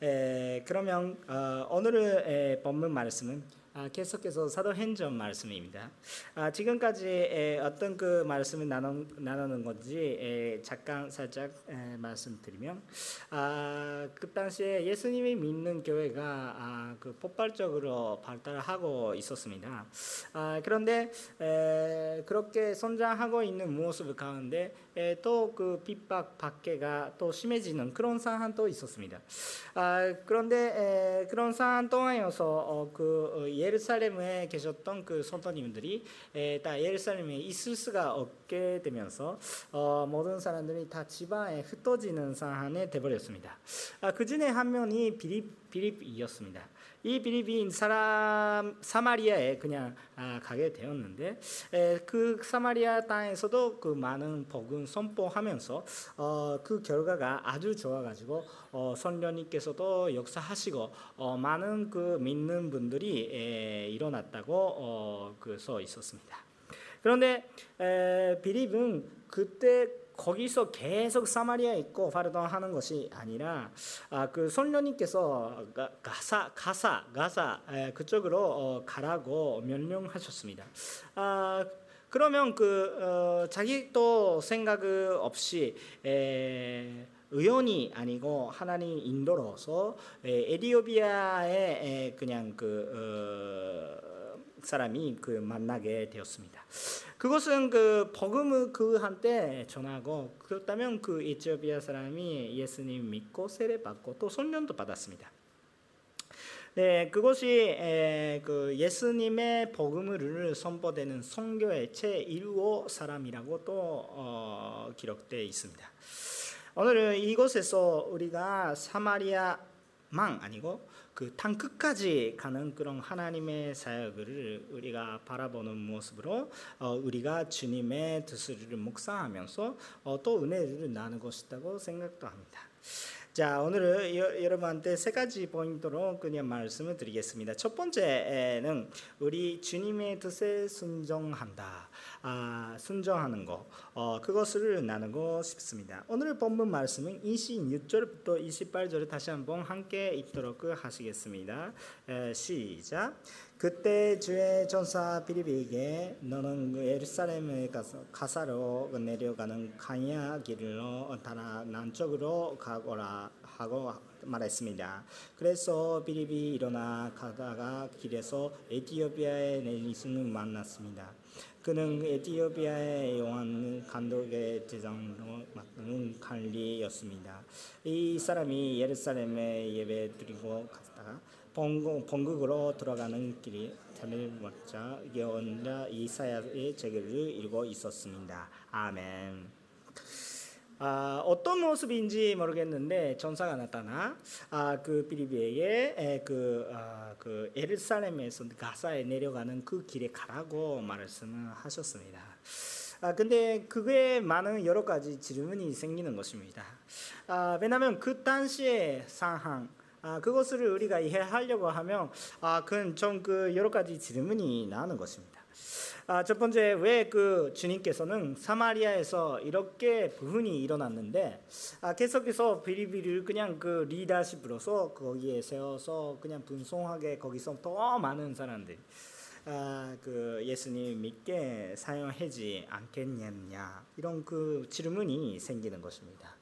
에, 그러면 어, 오늘의 본문 말씀은 아, 계속해서 사도행전 말씀입니다. 아, 지금까지 에, 어떤 그 말씀을 나누, 나누는 건지 에, 잠깐 살짝 에, 말씀드리면 아, 그 당시에 예수님이 믿는 교회가 아, 그 폭발적으로 발달하고 있었습니다. 아, 그런데 에, 그렇게 성장하고 있는 모습 가운데 또 그 핍박 박해가 또 심해지는 그런 상황도 있었습니다. 아, 그런데 에, 그런 상황 동안이어서 어, 그 어, 예루살렘에 계셨던 그 성도님들이 에, 다 예루살렘에 있을 수가 없게 되면서 어, 모든 사람들이 다 지방에 흩어지는 상황에 되버렸습니다. 아, 그 중에 한 명이 비립 비립이었습니다. 이 비립인 사람 사마리아에 그냥 아, 가게 되었는데 에, 그 사마리아 땅에서도 그 많은 복음 선포하면서 어, 그 결과가 아주 좋아가지고 어, 선녀님께서도 역사하시고 어, 많은 그 믿는 분들이 에, 일어났다고 어, 그써 있었습니다. 그런데 에, 비립은 그때 거기서 계속 사마리아에 있고 활동하는 것이 아니라 아, 그 선녀님께서 가사 가사 가사 에, 그쪽으로 어, 가라고 명령하셨습니다. 아, 그러면 그 어, 자기 또 생각 없이 에, 의원이 아니고 하나님 인도로서 에디오비아에 그냥 그 어, 사람이 그 만나게 되었습니다. 그것은 그 복음을 그 한때 전하고 그렇다면 그 에티오피아 사람이 예수님 믿고 세례 받고 또 손련도 받았습니다. 네, 그것이 에, 그 예수님의 복음을 선포되는 선교의 제 1호 사람이라고 또 어, 기록되어 있습니다. 오늘은 이곳에서 우리가 사마리아망 아니고 그땅 끝까지 가는 그런 하나님의 사역을 우리가 바라보는 모습으로 어, 우리가 주님의 뜻을 묵상하면서 어, 또 은혜를 나누고 싶다고 생각도 합니다. 자, 오늘은 여러분한테 세 가지 포인트로 그냥 말씀을 드리겠습니다. 첫 번째는 우리 주님의 뜻에 순종한다. 아, 순종하는 거 어, 그것을 나누고 싶습니다. 오늘 본문 말씀은 26절부터 28절 다시 한번 함께 읽도록 하시겠습니다. 에, 시작. 그때 주의 전사 비리비에게 너는 그 예루살렘에 가서 가사로 내려가는 강야 길로 따라 남쪽으로 가거라 하고 말했습니다. 그래서 비리비 일어나 가다가 길에서 에티오피아의 네리스를 만났습니다. 그는 에티오피아의 요한 감독의 대장으로 맡는 관리였습니다. 이 사람이 예루살렘에 예배 드리고 갔다가 본국 으로 들어가는 길이 잠을 먹자 예언자 이사야의 책을 읽고 있었습니다. 아멘. 아, 어떤 모습인지 모르겠는데 전사가 나타나 아, 그 빌리비에게 그, 아, 그 예루살렘에서 가사에 내려가는 그 길에 가라고 말씀을 하셨습니다. 아, 근데 그게 많은 여러 가지 질문이 생기는 것입니다. 아, 왜냐하면 그 당시의 상황, 아, 그것을 우리가 이해하려고 하면 아, 그건 좀그 여러 가지 질문이 나오는 것입니다. 아, 첫 번째 왜 그 주님께서는 사마리아에서 이렇게 부흥이 일어났는데 아, 계속해서 비리비리를 그냥 그 리더십으로서 거기에 세워서 그냥 분송하게 거기서 더 많은 사람들 아, 그 예수님 믿게 사용하지 않겠느냐 이런 그 질문이 생기는 것입니다.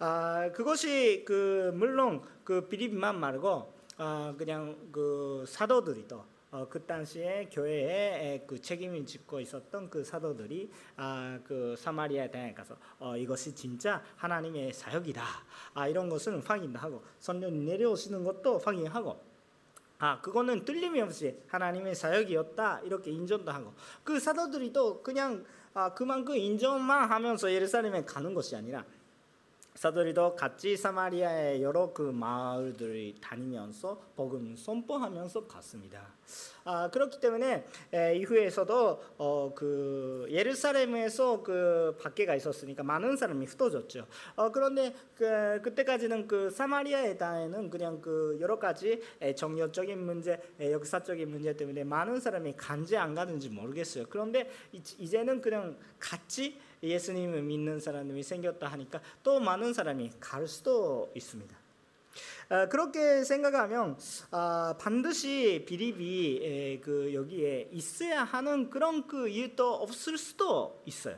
아, 그것이 그 물론 그 비리비만 말고 아, 그냥 그 사도들이 또 어, 그 당시에 교회에 그 책임을 짓고 있었던 그 사도들이 아, 그 사마리아 땅에 가서 어, 이것이 진짜 하나님의 사역이다. 아, 이런 것을 확인하고 성령 내려오시는 것도 확인하고 아 그거는 틀림이 없이 하나님의 사역이었다 이렇게 인정도 하고 그 사도들이 또 그냥 아, 그만큼 인정만 하면서 예루살렘에 가는 것이 아니라 사도리도 같이 사마리아의 여러 그 마을들을 다니면서 복음 선포하면서 갔습니다. 아, 그렇기 때문에 에, 이후에서도 어, 그 예루살렘에서 그 박해가 있었으니까 많은 사람이 흩어졌죠. 어, 그런데 그, 그때까지는 그 사마리아의 땅에는 그냥 그 여러 가지 정력적인 문제, 역사적인 문제 때문에 많은 사람이 간지 안 가는지 모르겠어요. 그런데 이제는 그냥 같이 예수님을 믿는 사람이 생겼다 하니까 또 많은 사람이 갈 수도 있습니다. 아, 그렇게 생각하면 아, 반드시 비립이 에, 그 여기에 있어야 하는 그런 그 이유도 없을 수도 있어요.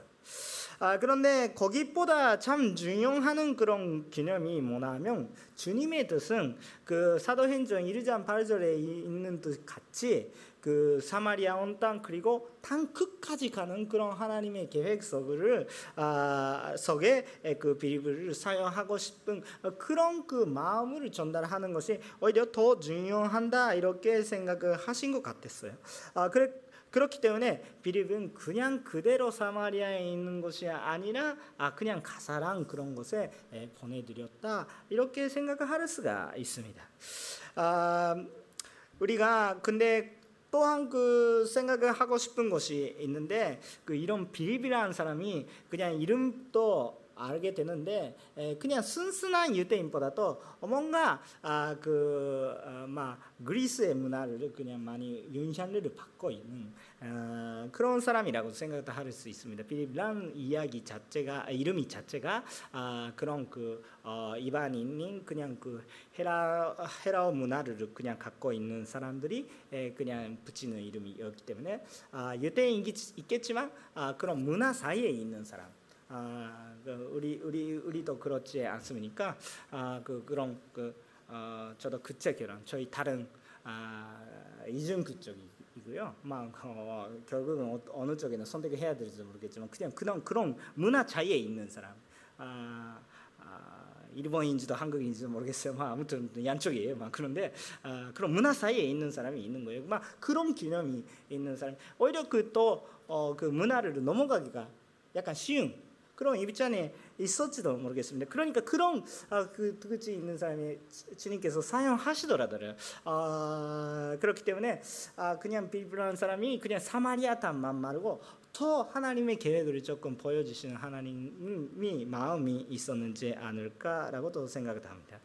아, 그런데 거기보다 참 중요한 그런 개념이 뭐냐면 주님의 뜻은 그 사도행전 1장 8절에 있는 뜻 같이 그 사마리아 온 땅 그리고 땅 끝까지 가는 그런 하나님의 계획 속을 아, 속에 그 비리브를 사용하고 싶은 그런 그 마음을 전달하는 것이 오히려 더 중요한다 이렇게 생각을 하신 것 같았어요. 아, 그래 그렇기 때문에 비립은 그냥 그대로 사마리아에 있는 것이 아니라 아 그냥 가사랑 그런 곳에 보내드렸다 이렇게 생각을 할 수가 있습니다. 아, 우리가 근데 또한 그 생각을 하고 싶은 것이 있는데 그 이런 빌립이라는 사람이 그냥 이름도 알게 되는데 그냥 순순한 유대인보다도 뭔가 아, 그막 어, 그리스의 문화를 그냥 많이 영향을 받고 있는 어, 그런 사람이라고 생각할 수 있습니다. 빌립이라는 이야기 자체가 이름이 자체가 아, 그런 그 어, 이반인인 그냥 그 헤라 헤라어 문화를 그냥 갖고 있는 사람들이 그냥 붙이는 이름이었기 때문에 아, 유대인이 있겠지만 아, 그런 문화 사이에 있는 사람. 아, 그 우리 우리 우리도 그렇지 않습니까? 아, 그 그런 그 어, 저도 그체 결혼 저희 다른 아, 이중 그 쪽이고요. 막 어, 결국은 어, 느 쪽에는 선택을 해야 될지 모르겠지만 그냥 그런 그런 문화 차이에 있는 사람. 아, 아, 일본인지도 한국인지도 모르겠어요. 막 아무튼 양쪽이에요. 막 그런데 아, 그런 문화 사이에 있는 사람이 있는 거예요. 막 그런 개념이 있는 사람. 오히려 그 또그 어, 그 문화를 넘어가기가 약간 쉬운 그런 입장에 있었지도 모르겠습니다. 그러니까 그런 아, 그 두그지 있는 사람이 주님께서 사용하시더라고요. 아, 그렇기 때문에 아, 그냥 빌브라는 사람이 그냥 사마리아 땅만 말고 더 하나님의 계획을 조금 보여주시는 하나님이 마음이 있었는지 않을까라고도 생각을 합니다.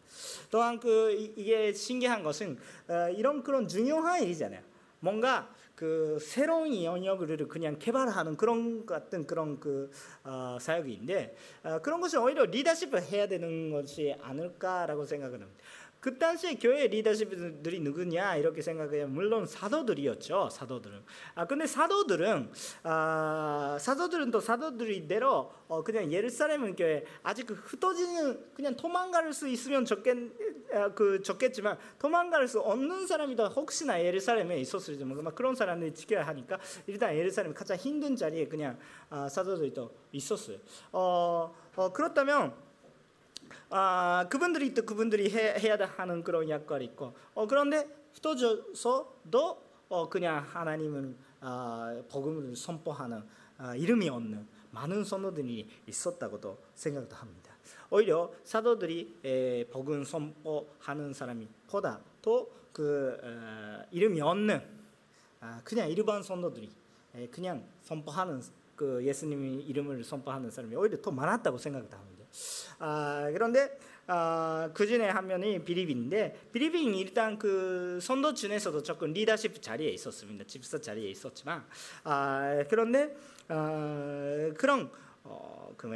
또한 그 이게 신기한 것은 어, 이런 그런 중요한 일이잖아요. 뭔가 그 새로운 영역을 그냥 개발하는 그런 같은 그런 그 어, 사역인데 어, 그런 것이 오히려 리더십을 해야 되는 것이 아닐까라고 생각을 합니다. 그 당시에 교회 리더십들이 누구냐 이렇게 생각해요. 물론 사도들이었죠. 사도들은. 아 근데 사도들은 아 사도들은 또 사도들이대로 어, 그냥 예루살렘 교회 아직 그 흩어지는 그냥 도망갈 수 있으면 좋겠 아, 그 좋겠지만 도망갈 수 없는 사람이다 혹시나 예루살렘에 있었을지 막 그런 사람들이 지켜야 하니까 일단 예루살렘 가장 힘든 자리에 그냥 아, 사도들이 또 있었어요. 어, 어 그렇다면. 아, 그분들이 또 그분들이 해, 해야 하는 그런 역할이 있고 어, 그런데 흩어져서도 어, 그냥 하나님은 아, 복음을 선포하는 아, 이름이 없는 많은 선도들이 있었다고도 생각도 합니다. 오히려 사도들이 에, 복음 선포하는 사람이 보다 또그 어, 이름이 없는 아, 그냥 일반 선도들이 에, 그냥 선포하는 그 예수님의 이름을 선포하는 사람이 오히려 더 많았다고 생각합니다. 아, 그런데 아, 그 중에 한 명이 비리빈인데 비리빈 일단 그 선도 중에서도 조금 리더십 자리에 있었습니다. 집사 자리에 있었지만 아, 그런데 아, 그런 어, 그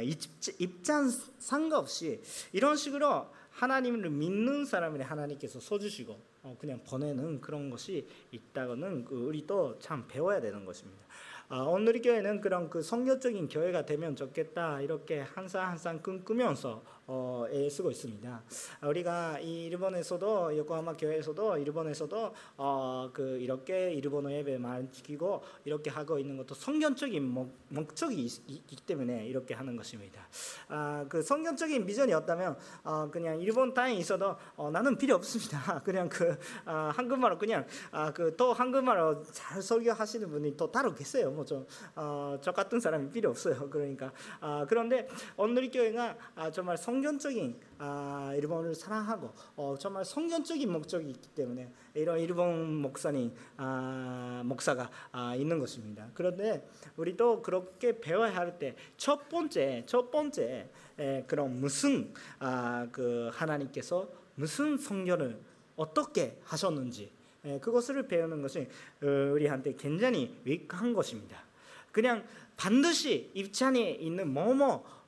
입장 상관없이 이런 식으로 하나님을 믿는 사람을 하나님께서 써주시고 어, 그냥 보내는 그런 것이 있다고는 그 우리 또참 배워야 되는 것입니다. 아, 오늘 교회는 그런 그 성교적인 교회가 되면 좋겠다 이렇게 항상 항상 꿈꾸면서 어, 애쓰고 있습니다. 우리가 이 일본에서도 요코하마 교회에서도 일본에서도 어, 그 이렇게 일본어 예배 많이 지키고 이렇게 하고 있는 것도 성경적인 목, 목적이 있 기 때문에 이렇게 하는 것입니다. 아, 그 성경적인 비전이었다면 어, 그냥 일본 땅에 있어도 어, 나는 필요 없습니다. 그냥 그 아, 한국말로 그냥 아, 그또 한국말로 잘 설교하시는 분이 또 따로 계세요. 뭐좀 어, 저 같은 사람이 필요 없어요. 그러니까 아, 그런데 오늘 교회가 아, 정말 성 성경적인 아, 일본을 사랑하고 어, 정말 성경적인 목적이 있기 때문에 이런 일본 목사님 아, 목사가 아, 있는 것입니다. 그런데 우리도 그렇게 배워야 할 때 첫 번째 첫 번째 에, 그런 무슨 아, 그 하나님께서 무슨 성경을 어떻게 하셨는지 에, 그것을 배우는 것이 어, 우리한테 굉장히 위한 것입니다. 그냥 반드시 입찬에 있는 뭐뭐 어,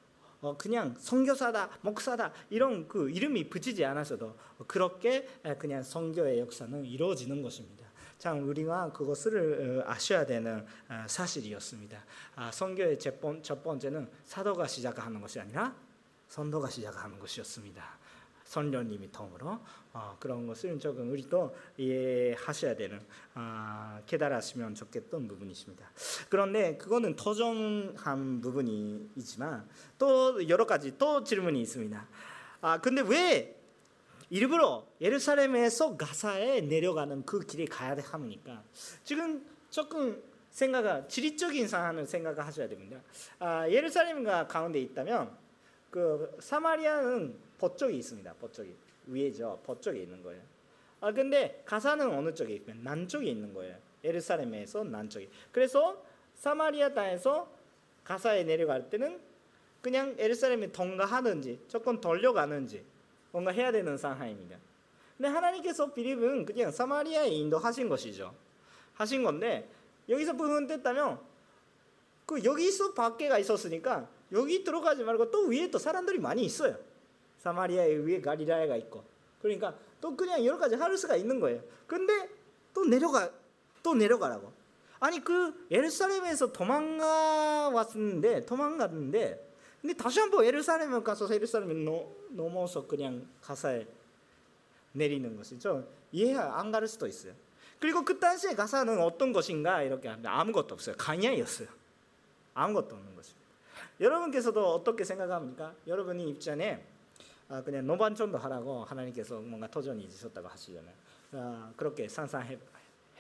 그냥 선교사다, 목사다 이런 그 이름이 붙이지 않았어도 그렇게 그냥 선교의 역사는 이루어지는 것입니다. 참 우리가 그것을 어, 아셔야 되는 어, 사실이었습니다. 아, 선교의 첫 번째는 사도가 시작하는 것이 아니라 선도가 시작하는 것이었습니다. 선녀님이 통으로 어, 그런 것을 조금 우리도 이해하셔야 되는 어, 깨달았으면 좋겠던 부분이십니다. 그런데 그거는 토종한 부분이지만 또 여러 가지 또 질문이 있습니다. 아 근데 왜 일부러 예루살렘에서 가사에 내려가는 그 길에 가야 합니까? 지금 조금 생각을 지리적인 상황을 생각을 하셔야 됩니다. 아, 예루살렘과 가운데 있다면 그 사마리아는 법쪽이 있습니다. 법쪽이 위에죠. 법쪽에 있는 거예요. 아 근데 가사는 어느 쪽에 있면 남쪽에 있는 거예요. 예루살렘에서 남쪽에. 그래서 사마리아 땅에서 가사에 내려갈 때는 그냥 예루살렘에 통과하는지 조금 돌려가는지 뭔가 해야 되는 상황입니다. 근데 하나님께서 빌립은 그냥 사마리아에 인도하신 것이죠. 하신 건데 여기서 부분됐다면 그 여기서 밖에가 있었으니까 여기 들어가지 말고 또 위에 또 사람들이 많이 있어요. 사마리아에 위에 가리라야가 있고. 그러니까 또 그냥 여러 가지 할 수가 있는 거예요. 근데 또 내려가 또 내려가라고. 아니 그 예루살렘에서 도망가 왔는데 도망갔는데 근데 다시 한번 예루살렘에 가서 예루살렘에 넘어서 그냥 가사에 내리는 것이죠. 이해 안 가를 수도 있어요. 그리고 그 당시에 가사는 어떤 것인가 이렇게 하면 아무것도 없어요. 강야였어요. 아무것도 없는 것입니다. 여러분께서도 어떻게 생각합니까? 여러분이 입장에 아, 그냥 노반전도 하라고 하나님께서 뭔가 도전이 있으셨다고 하시잖아요. 아, 그렇게 상상해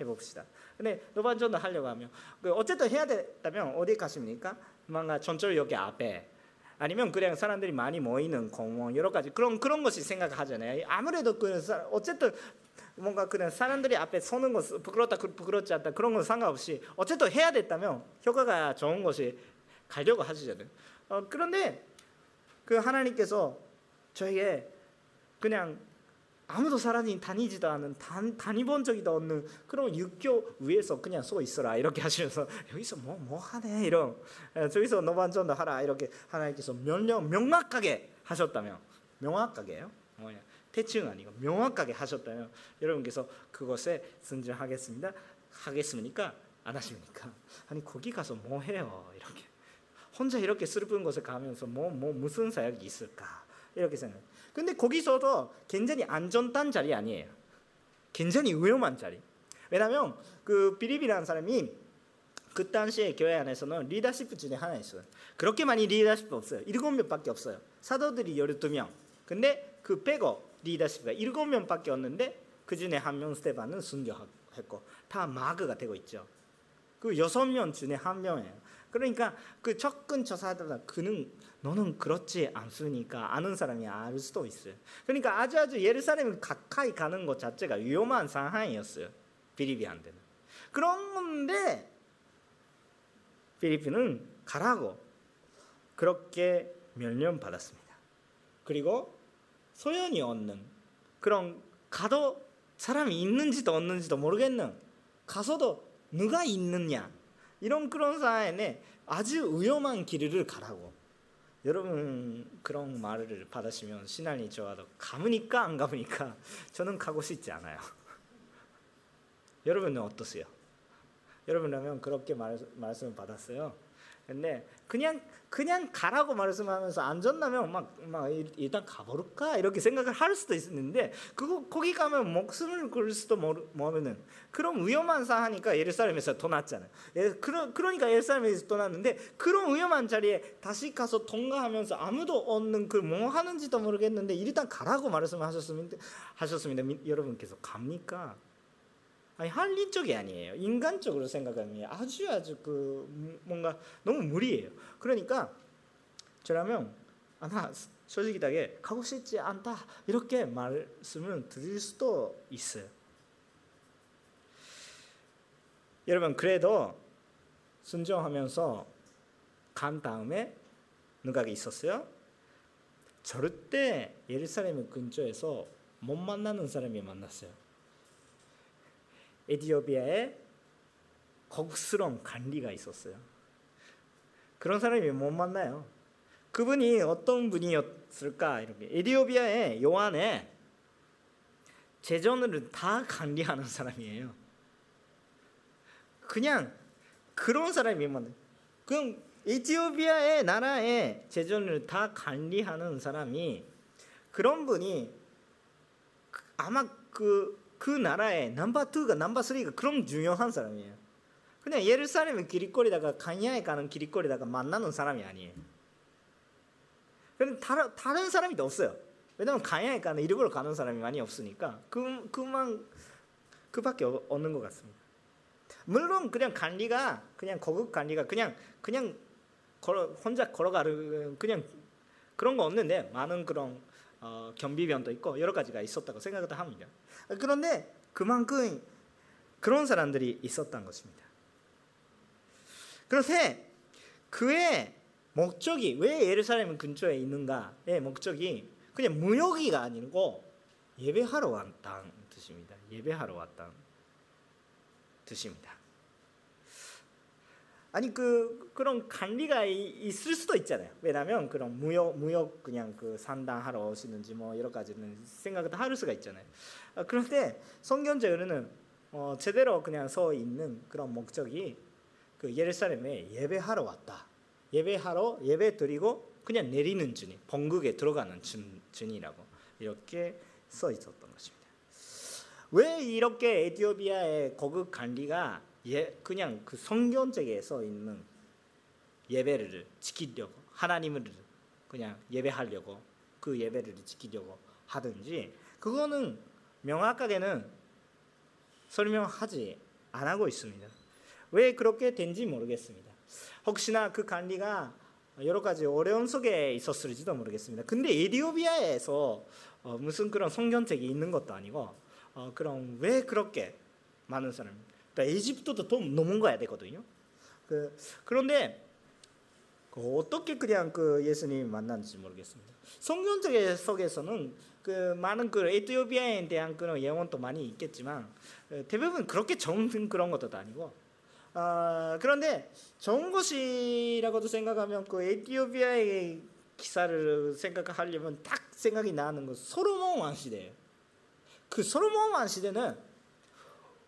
해봅시다. 근데 노반전도 하려고 하면 그 어쨌든 해야 됐다면 어디 가십니까? 뭔가 전철역 앞에 아니면 그냥 사람들이 많이 모이는 공원 여러 가지 그런 그런 것이 생각하잖아요. 아무래도 그 어쨌든 뭔가 그냥 사람들이 앞에 서는 것 부끄럽다 부끄럽지 않다 그런 건 상관없이 어쨌든 해야 됐다면 효과가 좋은 것이 가려고 하시잖아요. 어, 그런데 그 하나님께서 저에게 그냥 아무도 사람이 다니지도 않은 단, 다니본 적이도 없는 그런 육교 위에서 그냥 서 있어라 이렇게 하시면서 여기서 뭐뭐 하네 이런. 저기서 노반전도 하라 이렇게 하나님께서 명령 명확하게 하셨다면 명확하게요? 뭐냐 대충 아니고 명확하게 하셨다면 여러분께서 그것에 순종하겠습니다. 하겠습니까? 안 하십니까? 아니 거기 가서 뭐 해요 이렇게. 혼자 이렇게 슬픈 곳에 가면서 뭐, 뭐 무슨 사역이 있을까 이렇게 생각. 근데 거기서도 굉장히 안전한 자리 아니에요. 굉장히 위험한 자리. 왜냐하면 그 비립이라는 사람이 그 당시에 교회 안에서는 리더십 중에 하나 있어요. 그렇게 많이 리더십 없어요. 일곱 명밖에 없어요. 사도들이 열두 명. 근데 그 빼고 리더십가 일곱 명밖에 없는데 그 중에 한 명 스테반은 순교했고 다 마그가 되고 있죠. 그 여섯 명 중에 한 명이에요. 그러니까 그 접근 조사하다 그는 너는 그렇지 않으니까 아는 사람이 알 수도 있어요. 그러니까 아주 아주 예루살렘 가까이 가는 것 자체가 위험한 상황이었어요. 필리핀한테는. 그런데 필리핀은 가라고 그렇게 멸련받았습니다. 그리고 소연이 얻는 그런 가도 사람이 있는지도 없는지도 모르겠는 가서도 누가 있느냐 이런 그런 상황에 아주 위험한 길을 가라고. 여러분 그런 말을 받으시면 신앙이 좋아도 가무니까 안 가무니까 저는 가고 싶지 않아요. 여러분은 어떠세요? 여러분라면 그렇게 말, 말씀을 받았어요. 근데 그냥 그냥 가라고 말씀하면서 안전하면 막, 막 일단 가볼까 이렇게 생각을 할 수도 있는데 그거 거기 가면 목숨을 걸 수도 모르는 그런 위험한 상하니까 예루살렘에서 떠났잖아요. 예, 그러, 그러니까 예루살렘에서 떠났는데 그런 위험한 자리에 다시 가서 통과하면서 아무도 없는 그 뭐 하는지도 모르겠는데 일단 가라고 말씀하셨습니다. 하셨습니다. 여러분께서 갑니까? 아니 한리적이 아니에요. 인간적으로 생각하면 아주 아주 그 뭔가 너무 무리예요. 그러니까 저라면 아마 솔직하게 가고 싶지 않다 이렇게 말씀을 드릴 수도 있어요. 여러분 그래도 순종하면서 간 다음에 누가 있었어요? 절대 예루살렘 근처에서 못 만나는 사람이 만났어요. 에디오피아에 거스러운 관리가 있었어요. 그런 사람이 못 만나요. 그분이 어떤 분이었을까 이렇게 에디오비아의 요한에 재전을 다 관리하는 사람이에요. 그냥 그런 사람이면 그냥 에티오피아의 나라의 재정을 다 관리하는 사람이 그런 분이 아마 그, 그 나라의 넘버 2가 넘버 3가 그런 중요한 사람이에요. 그냥 예루살렘의 길거리다가 가냐에 가는 길거리다가 만나는 사람이 아니에요. 근데 다른, 다른 사람이 없어요. 왜냐면 가냐에 가는 일부러 가는 사람이 많이 없으니까 그, 그만 그밖에 없는 것 같습니다. 물론 그냥 관리가 그냥 거급 관리가 그냥 그냥 걸어 혼자 걸어가는 그냥 그런 거 없는데 많은 그런 어, 경비병도 있고 여러 가지가 있었다고 생각을 합니다. 그런데 그만큼 그런 사람들이 있었던 것입니다. 그런데 그의 목적이 왜 예루살렘 근처에 있는가의 목적이 그냥 무역이가 아니고 예배하러 왔다는 뜻입니다. 예배하러 왔다는 뜻입니다. 아니 그 그런 관리가 있을 수도 있잖아요. 왜냐하면 그런 무역 무역 그냥 그 산당하러 오시는지 뭐 여러 가지는 생각을 할 수가 있잖아요. 아, 그런데 성경적으로는 어, 제대로 그냥 서 있는 그런 목적이 그 예루살렘에 예배하러 왔다. 예배하러 예배 드리고 그냥 내리는 주님, 번국에 들어가는 준, 주이라고 이렇게 써 있었던 것입니다. 왜 이렇게 에티오피아의 거국 관리가 예, 그냥 그 성경책에 써 있는 예배를 지키려고 하나님을 그냥 예배하려고 그 예배를 지키려고 하든지 그거는 명확하게는 설명하지 안 하고 있습니다. 왜 그렇게 된지 모르겠습니다. 혹시나 그 관리가 여러 가지 어려움 속에 있었을지도 모르겠습니다. 근데 에디오비아에서 어, 무슨 그런 성경책이 있는 것도 아니고 어, 그럼 왜 그렇게 많은 사람 그러니까 이집트도 좀 넘어가야 되거든요. 그, 그런데 그 어떻게 그냥 그 예수님 만났는지 모르겠습니다. 성경적 속에서는 그 많은 그 에티오피아에 대한 그런 예언도 많이 있겠지만 어, 대부분 그렇게 좋은 그런 것도 아니고 아, 그런데 좋은 것이라고도 생각하면 그 에티오피아의 기사를 생각하려면 딱 생각이 나는 것 소로몬 왕 시대예요. 그 소로몬 왕 시대는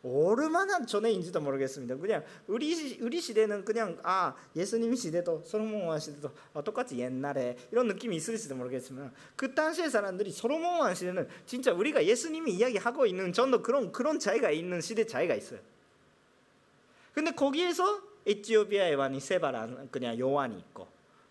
얼마나 전에인지도 모르겠습니다. 그냥 우리 우리 시대는 그냥 아 예수님 시대도 솔로몬 왕 시대도 어, 똑같이 옛날에 이런 느낌이 있을지도 모르겠지만 그 당시의 사람들이 솔로몬 왕 시대는 진짜 우리가 예수님이 이야기하고 있는 전도 그런 그런 차이가 있는 시대 차이가 있어요. 근데 거기에서 에티오피아의 왕이 세바란 그냥 요한이 있고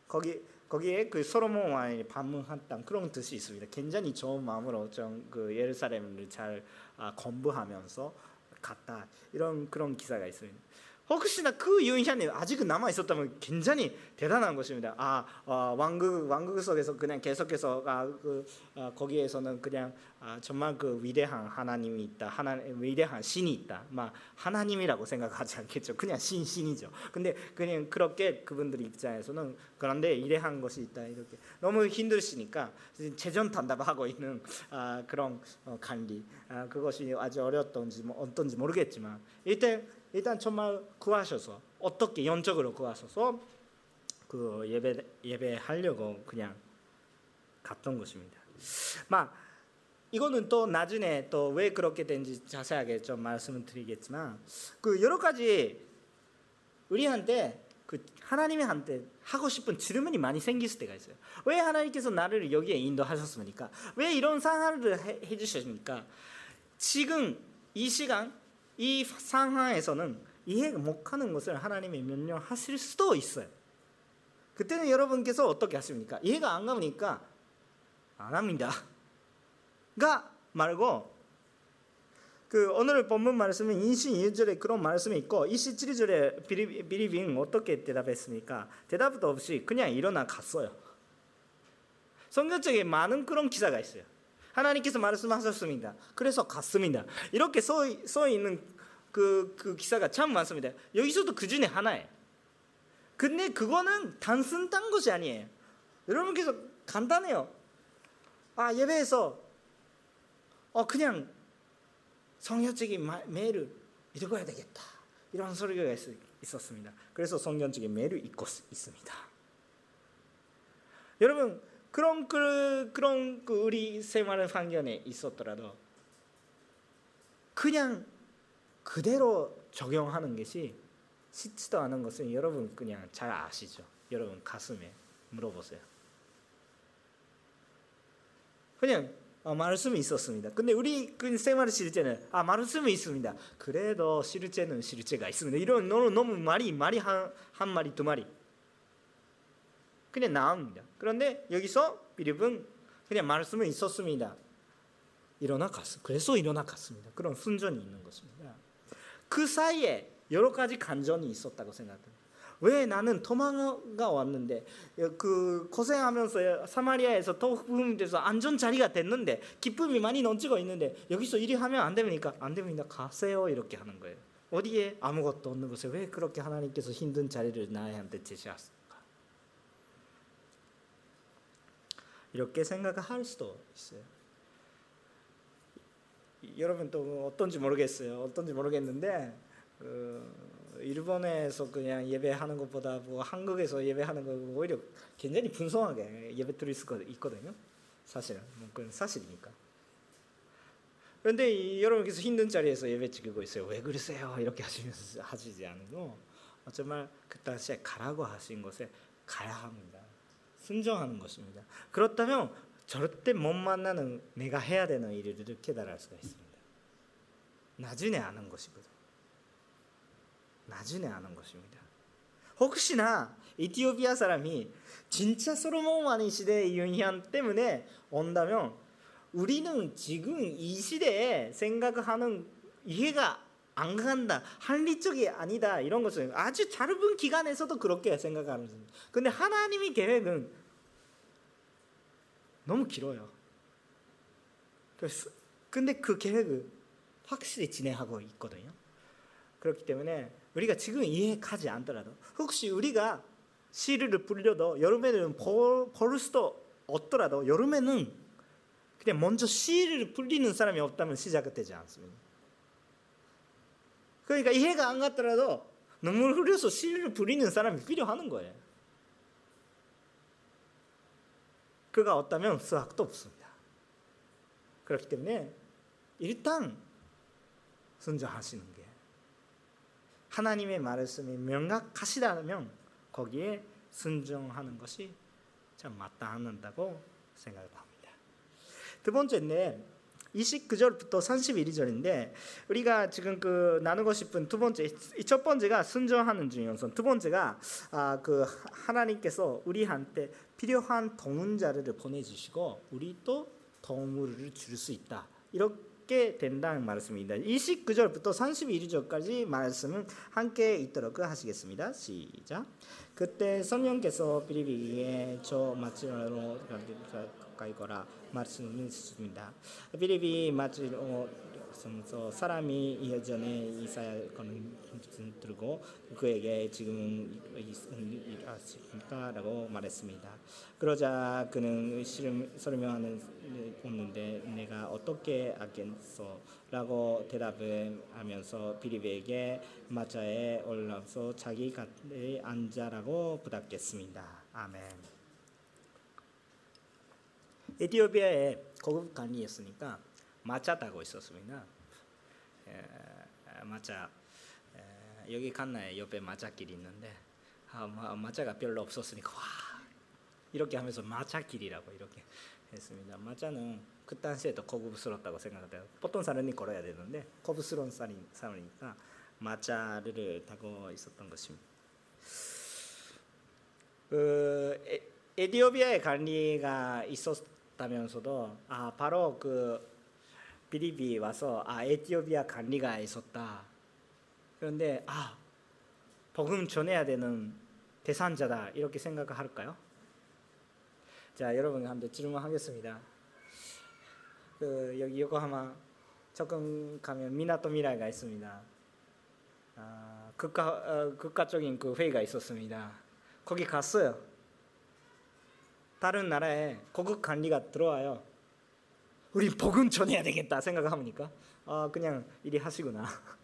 거기 거기에 그 솔로몬 왕이 반문했던 그런 뜻이 있습니다. 굉장히 좋은 마음으로 좀그 예루살렘을 잘 아, 공부하면서 갔다 이런 그런 기사가 있습니다. 혹시나 그 유인샤님 아직은 남아 있었다면 굉장히 대단한 것입니다. 아 어, 왕국 왕국 속에서 그냥 계속해서 아, 그 아, 거기에서는 그냥 아, 정말 그 위대한 하나님이 있다, 하나 위대한 신이 있다. 막 하나님이라고 생각하지 않겠죠. 그냥 신 신이죠. 근데 그냥 그렇게 그분들 입장에서는 그런데 위대한 것이 있다 이렇게 너무 힘드시니까 재전 단답하고 있는 아, 그런 어, 관리 아, 그것이 아주 어려웠던지 뭐 어떤지 모르겠지만 일단 일단 정말 구하셔서 어떻게 영적으로 구하셔서 그 예배 예배하려고 그냥 갔던 것입니다. 막 이거는 또 나중에 또 왜 그렇게 된지 자세하게 좀 말씀을 드리겠지만 그 여러 가지 우리한테 그 하나님한테 하고 싶은 질문이 많이 생길 때가 있어요. 왜 하나님께서 나를 여기에 인도하셨습니까? 왜 이런 상황을 해, 해 주셨습니까? 지금 이 시간 이 상황에서는 이해 못하는 것을 하나님이 명령하실 수도 있어요. 그때는 여러분께서 어떻게 하십니까? 이해가 안 가니까 안 합니다. 가 말고 그 오늘 본문 말씀은 인신 2절에 그런 말씀이 있고 27절에 비리빙 어떻게 대답했습니까? 대답도 없이 그냥 일어나 갔어요. 성경책에 많은 그런 기사가 있어요. 하나님께서 말씀하셨습니다. 그래서 갔습니다. 이렇게 써, 써 있는 그, 그 기사가 참 많습니다. 여기서도 그 중에 하나예요. 근데 그거는 단순한 것이 아니에요. 여러분께서 간단해요. 아 예배에서 어 그냥 성경적인 메일을 읽어야 되겠다. 이런 소리가 있었습니다. 그래서 성경적인 메일을 읽고 있습니다. 여러분 그런 그 그런 그 우리 생활 환경에 있었더라도 그냥 그대로 적용하는 것이 쉽지도 않은 것은 여러분 그냥 잘 아시죠. 여러분 가슴에 물어보세요. 그냥 어, 말씀이 있었습니다. 근데 우리 그 생활 실제는 아 말씀이 있습니다. 그래도 실제는 실제가 있습니다. 이런 너무 너무 말이 말이 한, 한 마리 두 마리 그냥 나옵니다. 그런데 여기서 빌립은 그냥 말씀은 있었습니다. 일어나 갔어. 그래서 일어나 갔습니다. 그런 순전이 있는 것입니다. 그 사이에 여러 가지 간전이 있었다고 생각합니다. 왜 나는 도망가 왔는데 그 고생하면서 사마리아에서 도움이 돼서 안전 자리가 됐는데 기쁨이 많이 넘치고 있는데 여기서 일이 하면 안 됩니까? 안 됩니다. 가세요 이렇게 하는 거예요. 어디에 아무것도 없는 곳에 왜 그렇게 하나님께서 힘든 자리를 나한테 제시하셨을 이렇게 생각할 수도 있어요. 여러분 또 어떤지 모르겠어요. 어떤지 모르겠는데 그 일본에서 그냥 예배하는 것보다 뭐 한국에서 예배하는 거 오히려 굉장히 분성하게 예배 드릴 수가 있거든요. 사실은 뭐 그건 사실이니까. 그런데 여러분께서 힘든 자리에서 예배 지키고 있어요. 왜 그러세요? 이렇게 하시면서 하시지 않고 정말 그 당시에 가라고 하신 것에 가야 합니다. 순종하는 것입니다. 그렇다면 절대 못 만나는 내가 해야 되는 일을 깨달을 수가 있습니다. 나중에 아는 것이거든. 나중에 아는 것입니다. 혹시나 이티오피아 사람이 진짜 솔로몬 시대의 영향 때문에 온다면 우리는 지금 이 시대에 생각하는 이해가 안 간다. 합리적이 아니다. 이런 것은 아주 짧은 기간에서도 그렇게 겁니다. 근데 하나님의 계획은 너무 길어요. 근데 그 계획을 확실히 진행하고 있거든요. 그렇기 때문에 우리가 지금 이해하지 않더라도 혹시 우리가 시를 불려도 여름에는 벌, 벌 수도 없더라도 여름에는 그냥 먼저 시를 불리는 사람이 없다면 시작되지 않습니다. 그러니까 이해가 안 갔더라도 눈물 흘려서 시를 부리는 사람이 필요하는 거예요. 그가 없다면 수학도 없습니다. 그렇기 때문에 일단 순종하시는 게 하나님의 말씀이 명확하시다면 거기에 순종하는 것이 참 마땅하다고 생각을 합니다. 두 번째는 29절부터 31절인데 우리가 지금 그 나누고 싶은 두 번째 첫 번째가 순종하는 중요성 두 번째가 아 그 하나님께서 우리한테 필요한 자료를 보내주시고 우리 또 도움을 줄 수 있다 이렇게 된다는 말씀입니다. 29절부터 31절까지 말씀은 함께 있도록 하시겠습니다. 시작. 그때 성령께서 빌립비에 저 마치로 가까이 거라 말씀하셨습니다. 빌립이 마치로 가서 사람이 예전에 이사야건 들고 그에게 지금 일하십니까라고 말했습니다. 그러자 그는 설명하는 없는데 내가 어떻게 알겠소라고 대답하면서 빌립에게 마차에 올라서 자기 곁에 앉아라고 부탁했습니다. 아멘. 에티오피아에 고급 관리였으니까 마차 타고 있었습니다. 에, 마차 에, 여기 칸나에 옆에 마차길이 있는데 아, 마차가 별로 없었으니까 와 이렇게 하면서 마차길이라고 이렇게 했습니다. 마차는 그 당시에도 고급스럽다고 생각해요. 보통 사람이 걸어야 되는데 고급스러운 사람이니까 마차를 타고 있었던 것입니다. 그 에디오피아의 관리가 있었 다면서도 아 바로 그 비리비 와서 아 에티오피아 관리가 있었다. 그런데 아 복음 전해야 되는 대산자다 이렇게 생각할까요? 자 여러분 한번 질문하겠습니다. 그 여기 요코하마 조금 가면 미나토 미라이가 있습니다. 아, 국가 어, 국가적인 그 회의가 있었습니다. 거기 갔어요. 다른 나라에 고급 관리가 들어와요. 우리 복음 전해야 되겠다 생각합니까? 아 그냥 이리 하시구나.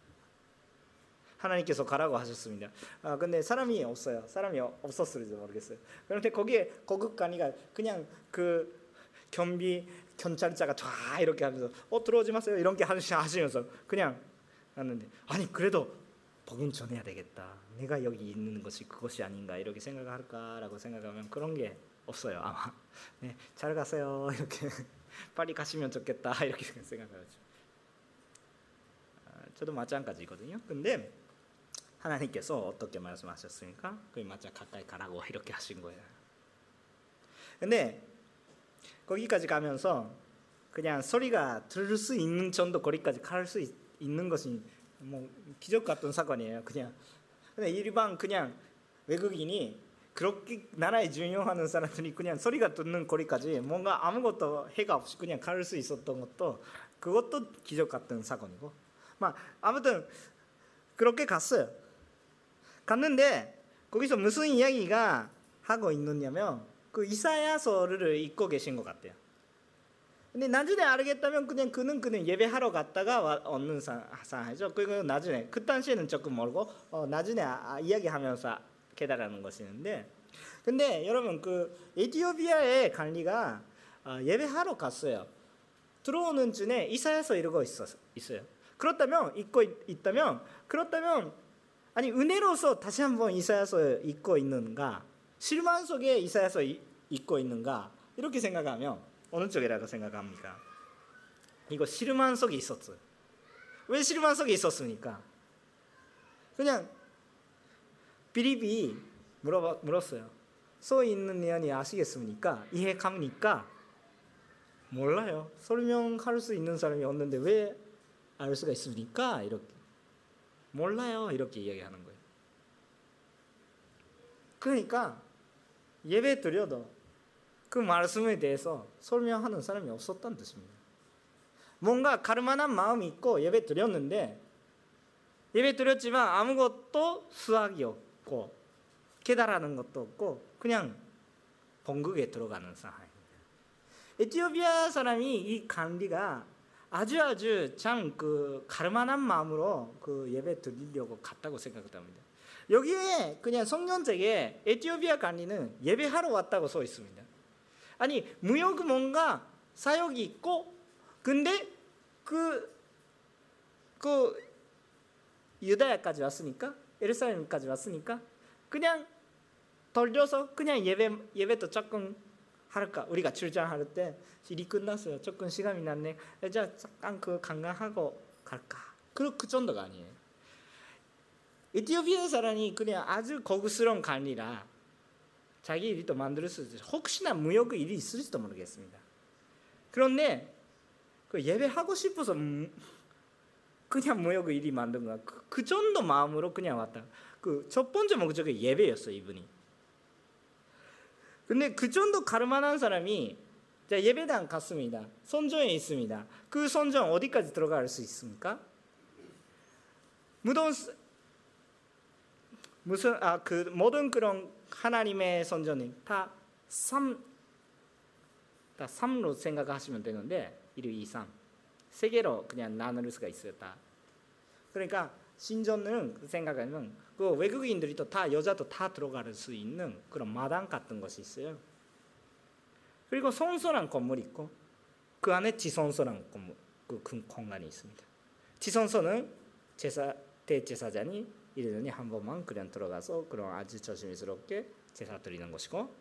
하나님께서 가라고 하셨습니다. 아 근데 사람이 없어요. 사람이 없었을지 모르겠어요. 그런데 거기에 거국관이가 그냥 그 경비 경찰자가 쫙 이렇게 하면서 어 들어오지 마세요 이렇게 하시면서 그냥 하는데 아니 그래도 복음 전해야 되겠다. 내가 여기 있는 것이 그것이 아닌가 이렇게 생각할까라고 생각하면 그런 게 없어요 아마. 네, 잘 가세요 이렇게 빨리 가시면 좋겠다 이렇게 생각하죠. 아, 저도 마찬가지거든요. 근데 하나님께서 어떻게 말씀하셨습니까? 그 맞아 가까이 가라고 이렇게 하신 거예요. 근데 거기까지 가면서 그냥 소리가 들을 수 있는 정도 거리까지 갈 수 있는 것이 뭐 기적 같은 사건이에요. 그냥 근데 일반 그냥 외국인이 그렇게 나라에 중요하는 사람들이 그냥 소리가 듣는 거리까지 뭔가 아무것도 해가 없이 그냥 갈 수 있었던 것도 그것도 기적 같은 사건이고 막 아무튼 그렇게 갔어요. 갔는데 거기서 무슨 이야기가 하고 있느냐면 그 이사야서를 읽고 계신 것 같아요. 근데 나중에 알겠다면 그냥 그는 그는 예배하러 갔다가 얻는 상황이죠. 그리고 나중에 그 당시에는 조금 멀고 어, 나중에 아, 이야기하면서 깨달는 것이는데 근데 여러분 그 에티오피아의 관리가 어, 예배하러 갔어요. 들어오는 중에 이사야서 읽고 있었어요. 그렇다면 읽고 있 다면 그렇다면 아니 은혜로서 다시 한번 이사야서 읽고 있는가 실망 속에 이사야서 읽고 있는가 이렇게 생각하면 어느 쪽이라고 생각합니까? 이거 실망 속에 있었어요. 왜 실망 속에 있었습니까? 그냥 비리비 물어 물었어요. 써 있는 내용이 아시겠습니까? 이해 갑니까? 몰라요. 설명할 수 있는 사람이 없는데 왜 알 수가 있습니까? 이렇게 몰라요. 이렇게 이야기하는 거예요. 그러니까 예배 드려도 그 말씀에 대해서 설명하는 사람이 없었던 뜻입니다. 뭔가 가르만한 마음이 있고 예배 드렸는데 예배 드렸지만 아무것도 수학이 없고 깨달아는 것도 없고 그냥 본극에 들어가는 상황입니다. 에티오피아 사람이 이 관리가 아주 아주 참 그 가르만한 마음으로 그 예배 드리려고 갔다고 생각합니다. 여기에 그냥 성경책에 에티오피아 관리는 예배하러 왔다고 써 있습니다. 아니 무역 뭔가 사역이 있고 근데 그, 그 유다야까지 왔으니까 예루살렘까지 왔으니까 그냥 돌려서 그냥 예배 예배도 조금 할까 우리가 출장할 때 일이 끝났어요 조금 시간이 났네 이제 잠깐 그 관광하고 갈까 그, 그 정도가 아니에요 에티오피아 사람이 그냥 아주 고급스러운 관리라 자기 또 만들 수 있어요. 혹시나 무역 일이 있을지도 모르겠습니다. 그런데 그 예배하고 싶어서 그냥 무역 일이 만든 거야. 그, 그 정도 마음으로 그냥 왔다. 그 첫 번째 목적이 예배였어 이분이. 근데 그 정도 가르만한 사람이 자 예배당 갔습니다. 선정에 있습니다. 그 선정 어디까지 들어갈 수 있습니까? 무덤 무슨 아 그 모든 그런 하나님의 선전은 다 3, 다 3로 생각하시면 되는데 1, 2, 3. 세 개로 그냥 나눌 수가 있어요. 다. 그러니까 신전은 생각하면 그 외국인들이 다 여자도 다 들어갈 수 있는 그런 마당 같은 것이 있어요. 그리고 성소란 건물이 있고 그 안에 지성소란 건물 그 공간이 있습니다. 지성소는 제사 대제사장이 1년에 한 번만 그냥 들어가서 그런 아주 조심스럽게 제사 드리는 것이고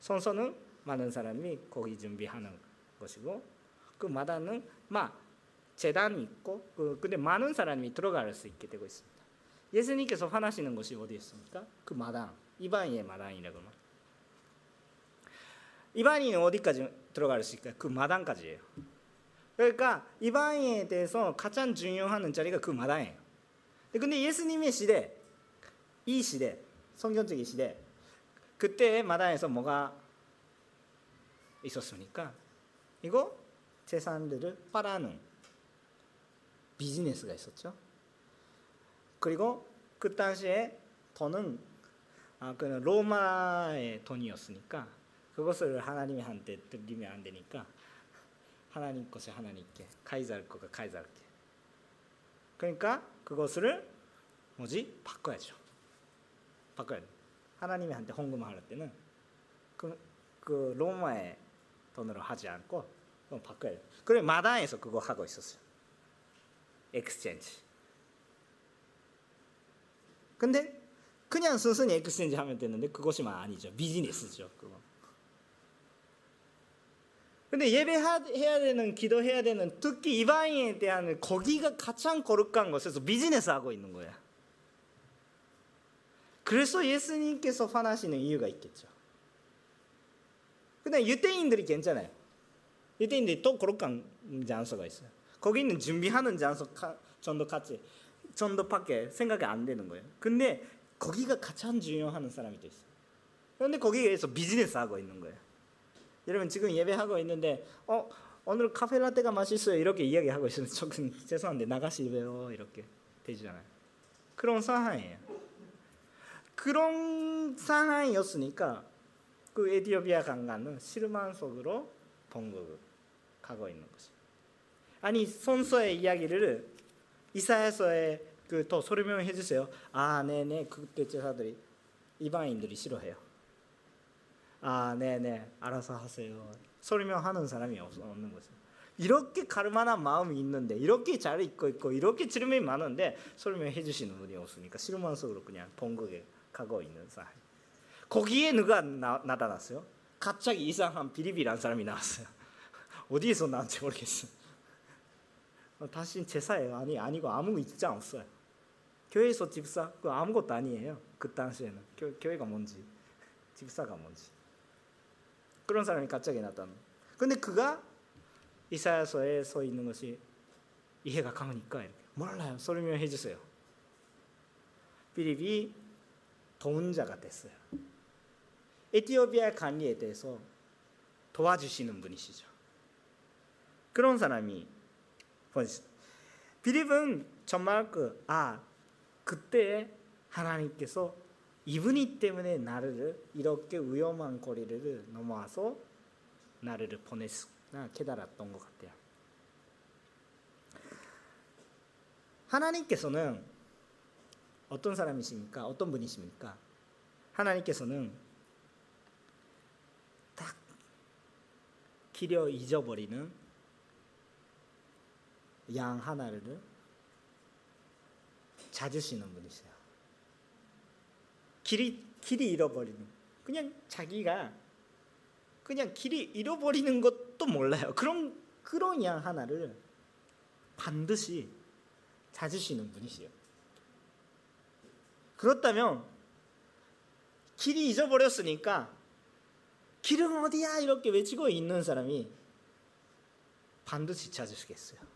선서는 많은 사람이 거기 준비하는 것이고 그 마다는 막 재단이 있고 그 근데 많은 사람이 들어갈 수 있게 되고 있습니다. 예수님께서 화나시는 것이 어디 있습니까? 그 마당 이방인의 마당이라고 말. 이방인은 어디까지 들어갈 수 있을까? 그 마당까지예요. 그러니까 이방인에 대해서 가장 중요한 자리가 그 마당이에요. 근데 예수님의 시대, 이 시대, 성경적인 시대, 그때 마당에서 뭐가 있었습니까? 이거 재산들을 빨아는 비즈니스가 있었죠. 그리고 그 당시에 돈은 아, 그 로마의 돈이었으니까 그것을 하나님한테 드리면 안 되니까 하나님 것이 하나님께 카이사르 거가 카이사르께 그러니까 그것을 뭐지? 바꿔야죠. 바꿔야 돼. 하나님한테 헌금할 때는 그, 그 로마의 돈으로 하지 않고 바꿔야 돼. 그래 마당에서 그거 하고 있었어요. exchange. 근데 그냥 순순히 exchange 하면 되는데 그것이만 아니죠. 비즈니스죠. 그거. 근데 예배해야 되는 기도해야 되는 특히 이방인에 대한 거기가 가장 거룩한 곳에서 비즈니스 하고 있는 거야. 그래서 예수님께서 화나시는 이유가 있겠죠. 근데 유대인들이 괜찮아요. 유대인들이 또 거룩한 장소가 있어요. 거기 있는 준비하는 장소 정도 같이 정도밖에 생각이 안 되는 거예요. 근데 거기가 가장 중요한 사람이 또 있어요. 그런데 거기에서 비즈니스 하고 있는 거예요. 여러분 지금 예배하고 있는데 어 오늘 카페 라떼가 맛있어요 이렇게 이야기하고 있으면 죄송한데 나가시래요 이렇게 되잖아요. 그런 상황이에요. 그런 상황이었으니까 그 에티오피아 강간은 실망 속으로 번곡을 가고 있는 것이. 아니 선서의 이야기를 이사야서에 그 더 설명해 주세요. 아, 네네 그때 제사들이 이방인들이 싫어해요. 아, 네네 알아서 하세요. 설명하는 사람이 없는 거죠. 이렇게 가르만한 마음이 있는데 이렇게 잘 읽고 있고 이렇게 질문이 많은데 설명해 주시는 분이 없으니까 실망 속으로 그냥 번곡에 가고 있는 사람. 거기에 누가 나, 나타났어요? 갑자기 이상한 비리비란 사람이 나왔어요. 어디에서 나한지 모르겠어. 다시 제사예요. 아니 아니고 아무 입장 없어요. 교회에서 집사 그 아무것도 아니에요. 그 당시에는 교, 교회가 뭔지 집사가 뭔지 그런 사람이 갑자기 나타나. 근데 그가 이사야서에 서 있는 것이 이해가 가니까 몰라요. 설명해 주세요. 비립이 도운 자가 됐어요. 에티오피아 관리에 대해서 도와주시는 분이시죠. 그런 사람이 비립은 정말 그 아 그때 하나님께서 이분이 때문에 나를 이렇게 위험한 거리를 넘어와서 나를 보냈구나 깨달았던 것 같아요. 하나님께서는 어떤 사람이십니까? 어떤 분이십니까? 하나님께서는 딱 기려 잊어버리는 양 하나를 찾으시는 분이세요. 길이 길이 잃어버리는 그냥 자기가 그냥 길이 잃어버리는 것도 몰라요. 그런 그런 양 하나를 반드시 찾으시는 분이세요. 그렇다면 길이 잊어버렸으니까 길은 어디야 이렇게 외치고 있는 사람이 반드시 찾으시겠어요.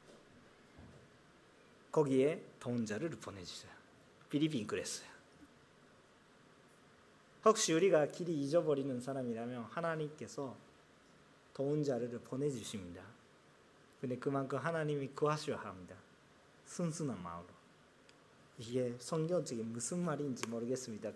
거기에 더운 자를 보내주세요. 비리빈 그랬어요. 혹시 우리가 길이 잊어버리는 사람이라면 하나님께서 더운 자를 보내주십니다. 근데 그만큼 하나님이 구하셔야 합니다. 순순한 마음으로. 이게 성경적인 무슨 말인지 모르겠습니다.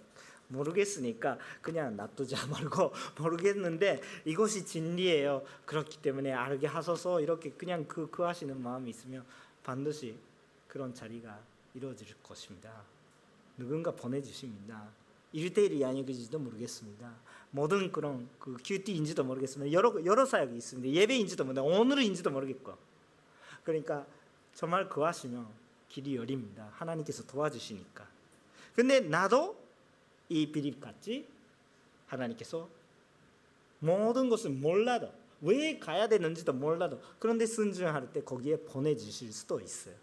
모르겠으니까 그냥 놔두자 말고 모르겠는데 이것이 진리예요. 그렇기 때문에 알게 하소서 이렇게 그냥 그 구하시는 마음이 있으면 반드시 그런 자리가 이루어질 것입니다. 누군가 보내주십니다. 1대1이 아니지도 모르겠습니다. 모든 그런 그 큐티인지도 모르겠습니다. 여러 여러 사역이 있습니다. 예배인지도 모르 오늘인지도 모르겠고. 그러니까 정말 그하시면 길이 열립니다. 하나님께서 도와주시니까. 근데 나도 이 비립 같이 하나님께서 모든 것을 몰라도 왜 가야 되는지도 몰라도 그런데 순종할 때 거기에 보내주실 수도 있어요.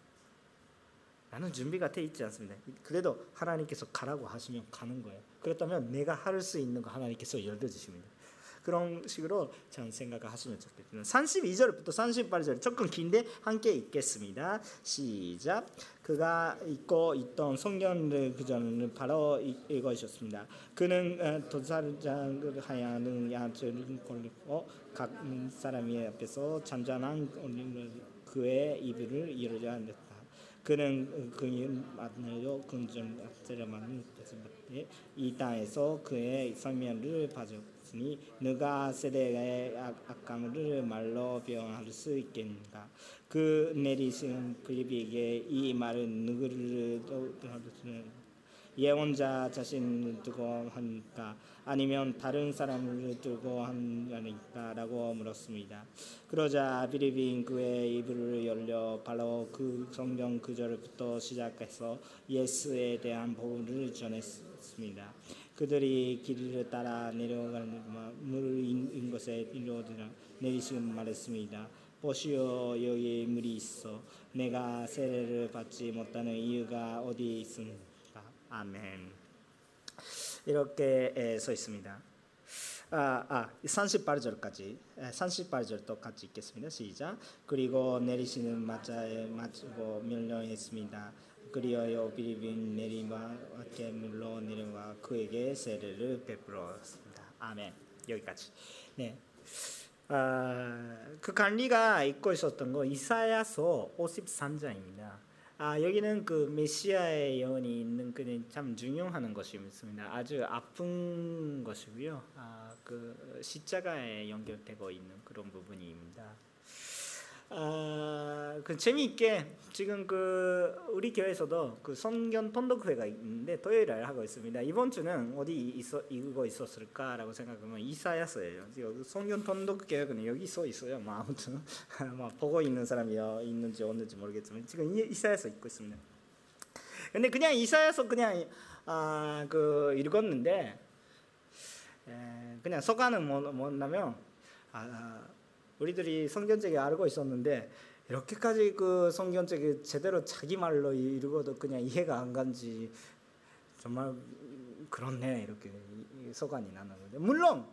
나는 준비가 돼 있지 않습니다. 그래도 하나님께서 가라고 하시면 가는 거예요. 그렇다면 내가 할 수 있는 거 하나님께서 열어주십니다. 그런 식으로 전 생각을 하시면 좋겠습니다. 32절부터 38절 조금 긴데 함께 읽겠습니다. 시작. 그가 읽고 있던 성경을 그전은 바로 읽으셨습니다. 그는 도살장을 하야는 야채를 걸고 각 사람이 앞에서 잔잔한 그의 이불을 이루려 한다. 그는 그의 만나요? 긍정 세라만이 이 땅에서 그의 성면을 봐줬으니 누가 세대의 악감을 말로 표현할 수 있겠는가? 그 내리신 빌립에게 이 말은 누구를 예언자 자신을 두고 하니까 아니면 다른 사람을 두고 하니까라고 물었습니다. 그러자 빌립인 그의 입을 열려 바로 그 성경 구절부터 시작해서 예수에 대한 복음을 전했습니다. 그들이 길을 따라 내려가는 물인 곳에 이르러 내리시고 말했습니다. 보시오 여기 물이 있어 내가 세례를 받지 못하는 이유가 어디 있습니까? 아멘. 이렇게 써 있습니다. 아, 아 38절까지 38절도 같이 읽겠습니다. 시작. 그리고 내리시는 마자에 맞고 멸령했습니다. 그리하여 빌립인 내리와 깨물로 내려와 그에게 세례를 베풀었습니다. 아멘. 여기까지. 네. 아, 그 관리가 읽고 있었던 거 이사야서 53장입니다. 아 여기는 그 메시아의 예언이 있는 그는 참 중요한 것이 있습니다. 아주 아픈 것이고요. 아 그 십자가에 연결되고 있는 그런 부분입니다. 아, 그 재미있게 지금 그 우리 교회에서도 그 성경 통독회가 있는데 토요일에 하고 있습니다. 이번 주는 어디 있어 이거 있었을까라고 생각하면 이사야서예요. 지금 성경 통독 교회는 여기 써 있어요. 뭐 아무튼 뭐 보고 있는 사람이 있는지 없는지 모르겠지만 지금 이사야서 읽고 있습니다. 근데 그냥 이사야서 그냥 아 그 읽었는데 에, 그냥 서가는 뭐, 뭐냐면 아, 우리들이 성경책에 알고 있었는데 이렇게까지 그 성경책이 제대로 자기 말로 읽어도 그냥 이해가 안 간지 정말 그렇네 이렇게 소관이 나는데 물론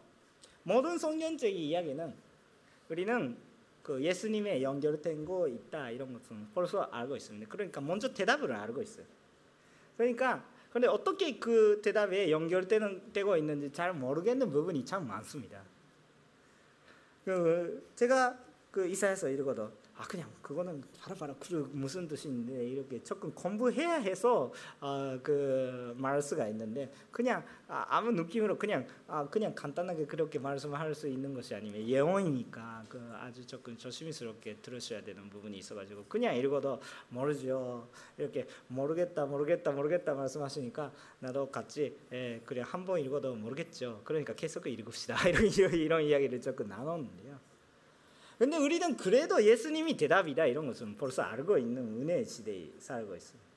모든 성경책 이야기는 우리는 그 예수님의 연결된 거 있다 이런 것은 벌써 알고 있습니다. 그러니까 먼저 대답을 알고 있어요. 그러니까 근데 어떻게 그 대답에 연결되는 되고 있는지 잘 모르겠는 부분이 참 많습니다. 그 제가 그 이사에서 이러거든. 아 그냥 그거는 바로바로 그 무슨 뜻인데 이렇게 조금 공부해야 해서 어, 그 말할 수가 있는데 그냥 아, 무 느낌으로 그냥 아 그냥 간단하게 그렇게 말씀할 수 있는 것이 아니면 예언이니까 그 아주 조금 조심스럽게 들으셔야 되는 부분이 있어가지고 그냥 읽어도 모르죠. 이렇게 모르겠다 모르겠다 모르겠다 말씀하시니까 나도 같이 예, 그래 한 번 읽어도 모르겠죠. 그러니까 계속 읽읍시다. 이런 이런 이야기를 조금 나눴는데요. 근데 우리는 그래도 예수님이 대답이다 이런 것은 벌써 알고 있는 은혜의 시대에 살고 있습니다.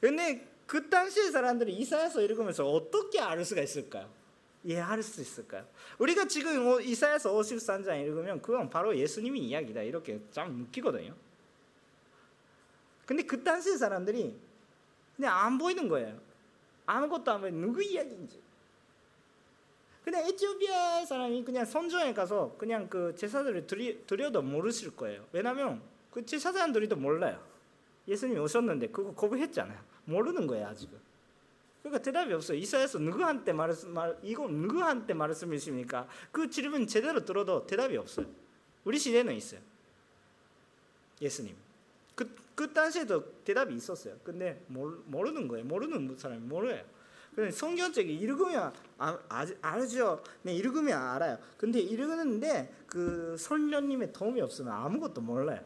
근데 그 당시의 사람들이 이사야서 읽으면서 어떻게 알 수가 있을까요? 이해할 수 있을까요? 우리가 지금 이사야서 53장 읽으면 그건 바로 예수님이 이야기다 이렇게 참 느끼거든요. 근데 그 당시의 사람들이 그냥 안 보이는 거예요. 아무것도 안 보여 누구 이야기인지. 근데 에티오피아 사람이 그냥 선조에 가서 그냥 그 제사들을 드리, 드려도 모르실 거예요. 왜냐하면 그 제사장들이도 몰라요. 예수님이 오셨는데 그거 거부했잖아요. 모르는 거예요 아직은. 그러니까 대답이 없어요. 이사야서 누구한테 말씀 말 이거 누구한테 말씀이십니까? 그 질문 제대로 들어도 대답이 없어요. 우리 시대는 있어요. 예수님. 그, 그 당시에도 대답이 있었어요. 근데 모르는 거예요. 모르는 사람이 몰라요. 성경책이 읽으면 아, 아, 알죠. 네, 읽으면 알아요. 근데 읽는데 그 선녀님의 도움이 없으면 아무것도 몰라요.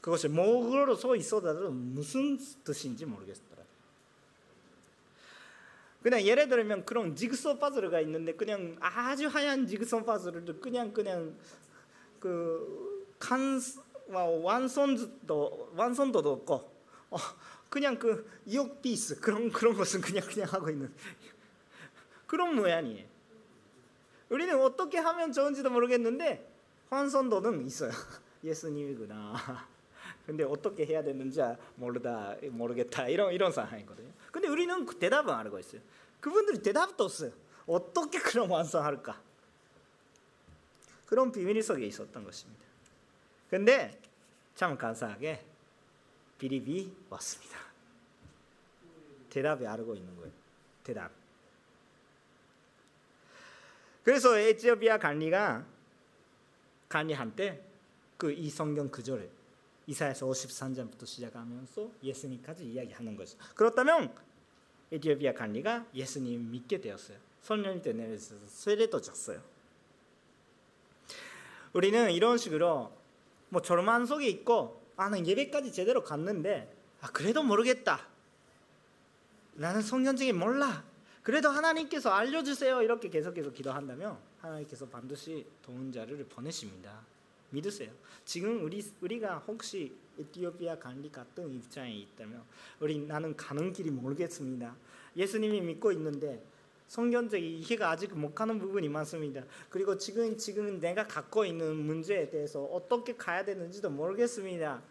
그것이 목으로 써 있어도 무슨 뜻인지 모르겠더라. 그냥 예를 들면 그런 지그소 파즈가 있는데 그냥 아주 하얀 지그소 파즈를 그냥 그냥 그칸 완성도 완성도도 없고 어, 그냥 그 피스 그런 그런 것은 그냥 그냥 하고 있는 그런 모양이에요. 우리는 어떻게 하면 좋은지도 모르겠는데 환선도는 있어요. 예수님이구나. 근데 어떻게 해야 되는지 모르다 모르겠다 이런 이런 상황이거든요. 근데 우리는 그 대답은 알고 있어요. 그분들이 대답도 없어요. 어떻게 그런 완성할까? 그런 비밀 속에 있었던 것입니다. 근데 참 감사하게 비립이 왔습니다. 대답이 알고 있는 거예요. 대답. 그래서 에티오피아 관리가 관리한테 그이 성경 구절을 이사야서 53장부터 시작하면서 예수님까지 이야기하는 거죠. 그렇다면 에티오피아 관리가 예수님 믿게 되었어요. 성령이 내려서 세례도 줬어요. 우리는 이런 식으로 뭐 절만 속에 있고 아는 예배까지 제대로 갔는데 아 그래도 모르겠다. 나는 성경적인 몰라. 그래도 하나님께서 알려주세요. 이렇게 계속해서 기도한다면 하나님께서 반드시 도운 자를 보내십니다. 믿으세요. 지금 우리 우리가 혹시 에티오피아 관리 같은 입장에 있다면 우리 나는 가는 길이 모르겠습니다. 예수님이 믿고 있는데 성경적 이해가 아직 못 가는 부분이 많습니다. 그리고 지금 지금 내가 갖고 있는 문제에 대해서 어떻게 가야 되는지도 모르겠습니다.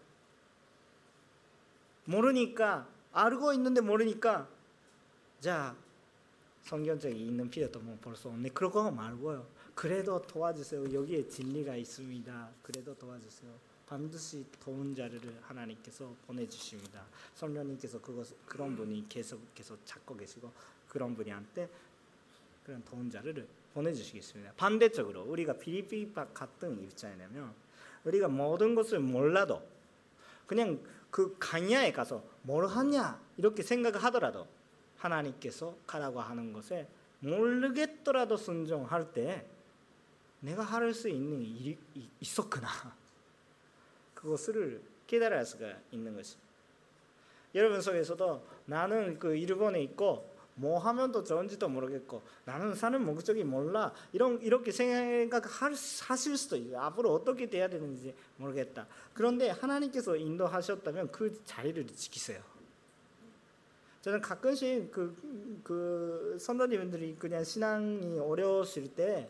모르니까 알고 있는데 모르니까 자 성경적이 있는 필요도 뭐 벌써 없네. 그러고 말고요. 그래도 도와주세요. 여기에 진리가 있습니다. 그래도 도와주세요. 반드시 도운 자를 하나님께서 보내주십니다. 성령님께서 그것 그런 분이 계속 계속 찾고 계시고 그런 분이한테 그런 도운 자를 보내주시겠습니다. 반대적으로 우리가 비리비 같은 입장이라면 우리가 모든 것을 몰라도 그냥 그 강야에 가서 뭘 하냐 이렇게 생각을 하더라도 하나님께서 가라고 하는 것에 모르겠더라도 순종할 때 내가 할 수 있는 일이 있었구나. 그것을 깨달을 수가 있는 것이. 여러분 속에서도 나는 그 일본에 있고 뭐 하면 더 좋은지도 모르겠고 나는 사는 목적이 몰라 이런 이렇게 생각하실 수도 있어요. 앞으로 어떻게 돼야 되는지 모르겠다. 그런데 하나님께서 인도하셨다면 그 자리를 지키세요. 저는 가끔씩 그, 그 선도님들이 그냥 신앙이 어려우실 때,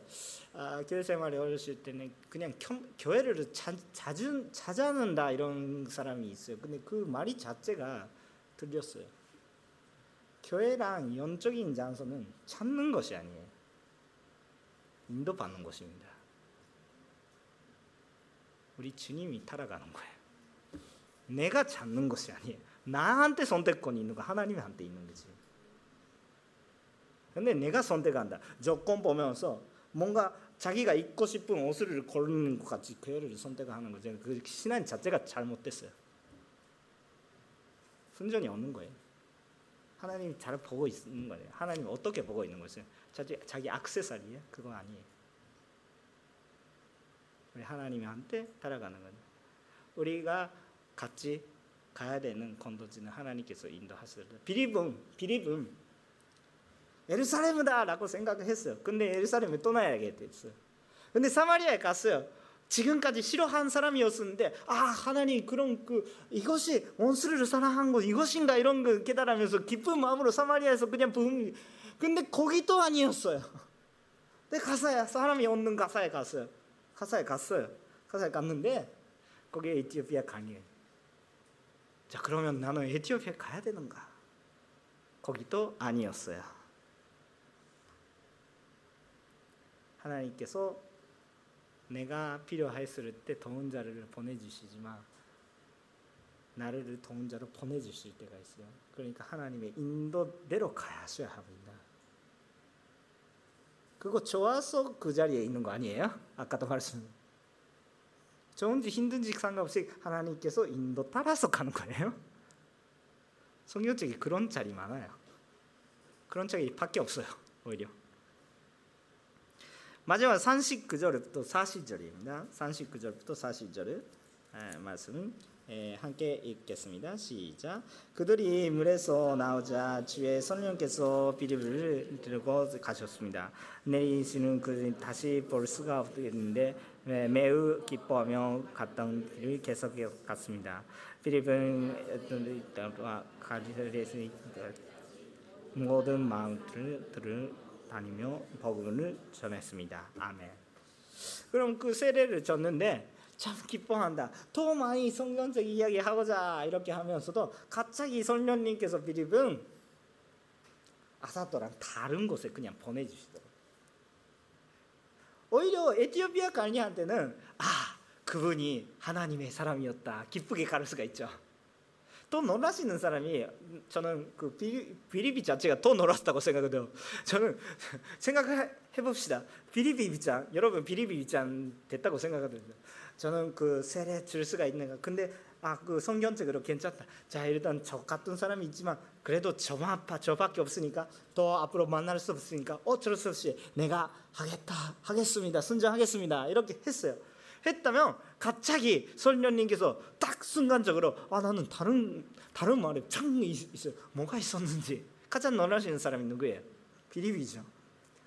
아, 교회 생활이 어려우실 때는 그냥 겨, 교회를 자, 자주 찾아는다 이런 사람이 있어요. 근데 그 말이 자체가 들렸어요. 교회랑 영적인 장소는 찾는 것이 아니에요. 인도받는 것입니다. 우리 주님이 따라가는 거예요. 내가 찾는 것이 아니에요. 나한테 선택권이 있는 거 하나님한테 있는 거지. 근데 내가 선택한다. 조건 보면서 뭔가 자기가 입고 싶은 옷을 고르는 것 같이 교회를 선택하는 거죠. 그 신앙 자체가 잘못됐어요. 순전히 없는 거예요. 하나님 잘 보고 있는 거예요. 하나님 어떻게 보고 있는 거예요? 자기 자기 악세사리예 그거 아니에요. 우리 하나님한테 따라가는 거예요. 우리가 같이 가야 되는 건도지는 하나님께서 인도하셨어요. 비립은 비립은 예루살렘이다라고 생각했어요. 근데 예루살렘에 떠나야겠어요. 근데 사마리아에 갔어요. 지금까지 싫어한 사람이었는데 아 하나님 그런 그 이것이 원수를 사랑한 것 이것인가 이런 거 깨달으면서 기쁜 마음으로 사마리아에서 그냥 부 근데 거기도 아니었어요. 근데 가사야 사람이 없는 가사에 갔어요. 가사에 갔어요. 가사에 갔는데 거기에 에티오피아 강이에요. 자, 그러면 나는 에티오피아 가야 되는가? 거기도 아니었어요. 하나님께서 내가 필요했을 때 더운 자를 보내주시지만 나를 더운 자로 보내주실 때가 있어요. 그러니까 하나님의 인도대로 가셔야 합니다. 그거 좋아서 그 자리에 있는 거 아니에요? 아까도 말씀 좋은지 힘든지 상관없이 하나님께서 인도 따라서 가는 거예요. 성경책에 그런 자리 많아요. 그런 책이 밖에 없어요. 오히려. 마지막 39절부터 40절입니다. 39절부터 40절 말씀 함께 읽겠습니다. 시작. 그들이 물에서 나오자 주의 성령께서 비립을 들고 가셨습니다. 내리시는 그 다시 볼 수가 없겠는데 네, 매우 기뻐하며 갔던 길을 계속 갔습니다. 필립은 가리사에서 모든 마음들을 다니며 복음을 전했습니다. 아멘. 그럼 그 세례를 줬는데 참 기뻐한다. 더 많이 성경적 이야기 하고자 이렇게 하면서도 갑자기 성령님께서 필립은 아사도랑 다른 곳에 그냥 보내주시더라고요. 오히려 에티오피아 관리한테는 아 그분이 하나님의 사람이었다 기쁘게 가를 수가 있죠. 또 놀라시는 사람이 저는 그 비리비 자체가 더 놀랐다고 생각해요. 저는 생각해 봅시다. 비리비 입장 여러분 비리비 입장 됐다고 생각하거든요. 저는 그 세례 줄 수가 있는가. 근데 아 그 성경적으로 괜찮다. 자 일단 저 같은 사람이 있지만 그래도 저만 저밖에 없으니까 더 앞으로 만날 수 없으니까 어쩔 수 없이 내가 하겠다 하겠습니다 순종하겠습니다 이렇게 했어요. 했다면 갑자기 설녀님께서 딱 순간적으로 아 나는 다른 다른 말에 창 있어요. 뭐가 있었는지 가장 놀라시는 사람이 누구예요? 비리비죠.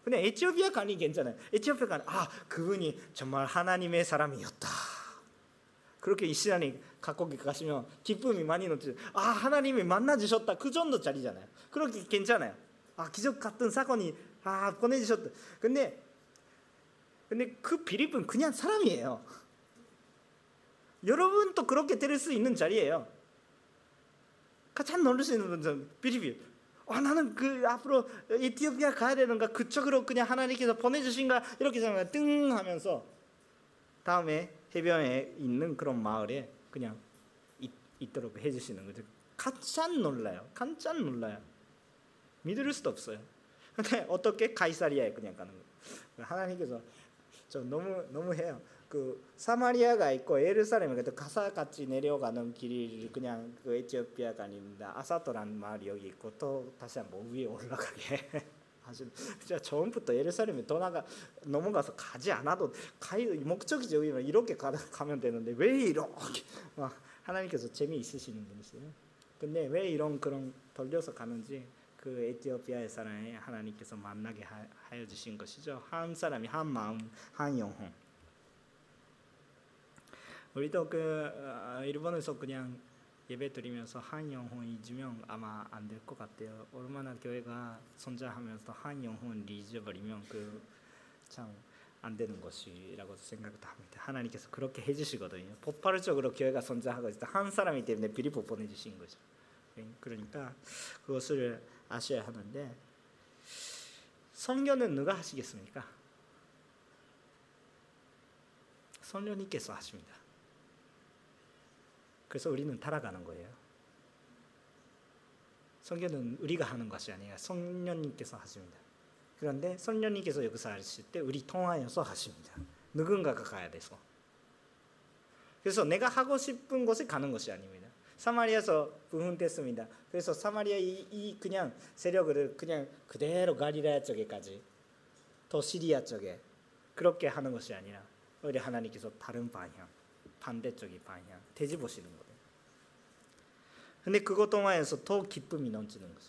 근데 에티오피아 간이 괜찮아요. 에티오피아 간 아 그분이 정말 하나님의 사람이었다. 그렇게 이스라엘이 각국에 가시면 기쁨이 많이 넘치죠. 아 하나님이 만나 주셨다. 그 정도 짜리잖아요. 그렇게 괜찮아요. 아 기적 같은 사건이 아 보내주셨다. 근데 근데 그 빌립은 그냥 사람이에요. 여러분도 그렇게 들을 수 있는 자리예요. 가장 놀라시는 분은 빌립이 아 나는 그 앞으로 에티오피아 가야 되는가 그쪽으로 그냥 하나님께서 보내주신가 이렇게 생각 뜬 하면서 다음에 해변에 있는 그런 마을에 그냥 있, 있도록 해주시는 거죠. 깜짝 놀라요. 깜짝 놀라요. 믿을 수도 없어요. 근데 어떻게 가이사리아에 그냥 가는 거예요. 하나님께서 저 너무 너무 해요. 그 사마리아가 있고 예루살렘에 가사 같이 내려가는 길이 그냥 그 에티오피아가 아닙니다. 아사토라는 마을이 여기 있고 또 다시 한번 위에 올라가게 진짜 처음부터 예루살렘에 떠나가 넘어가서 가지 않아도 가이 목적이 저기면 이렇게 가, 가면 되는데 왜 이렇게 막 하나님께서 재미 있으시는 분이세요. 근데 왜 이런 그런 돌려서 가는지 그 에티오피아의 사람이 하나님께서 만나게 하여 주신 것이죠. 한 사람이 한 마음 한 영혼. 우리도 그 어, 일본에서 그냥 예배 드리면서 한 영혼 잊으면 아마 안 될 것 같아요. 얼마나 교회가 선자하면서 한 영혼 잊어버리면 그참 안 되는 것이라고 생각도 합니다. 하나님께서 그렇게 해주시거든요. 폭발적으로 교회가 선자하고 있다. 한 사람이 때문에 비리포 보내주신 거죠. 예, 그러니까 그것을 아셔야 하는데 성경은 누가 하시겠습니까? 성령님께서 하십니다. 그래서 우리는 따라가는 거예요. 성경은 우리가 하는 것이 아니라 성령님께서 하십니다. 그런데 성령님께서 역사하실 때 우리 통하여서 하십니다. 누군가가 가야 돼서. 그래서 내가 하고 싶은 곳에 가는 것이 아닙니다. 사마리아에서 부흥됐습니다. 그래서 사마리아 이, 이 그냥 세력을 그냥 그대로 갈리라 쪽에까지 또 시리아 쪽에 그렇게 하는 것이 아니라 우리 하나님께서 다른 방향 반대쪽이 방향 되짚으시는 거예요. 근데 그것 동안에서 더 기쁨이 넘치는 거죠.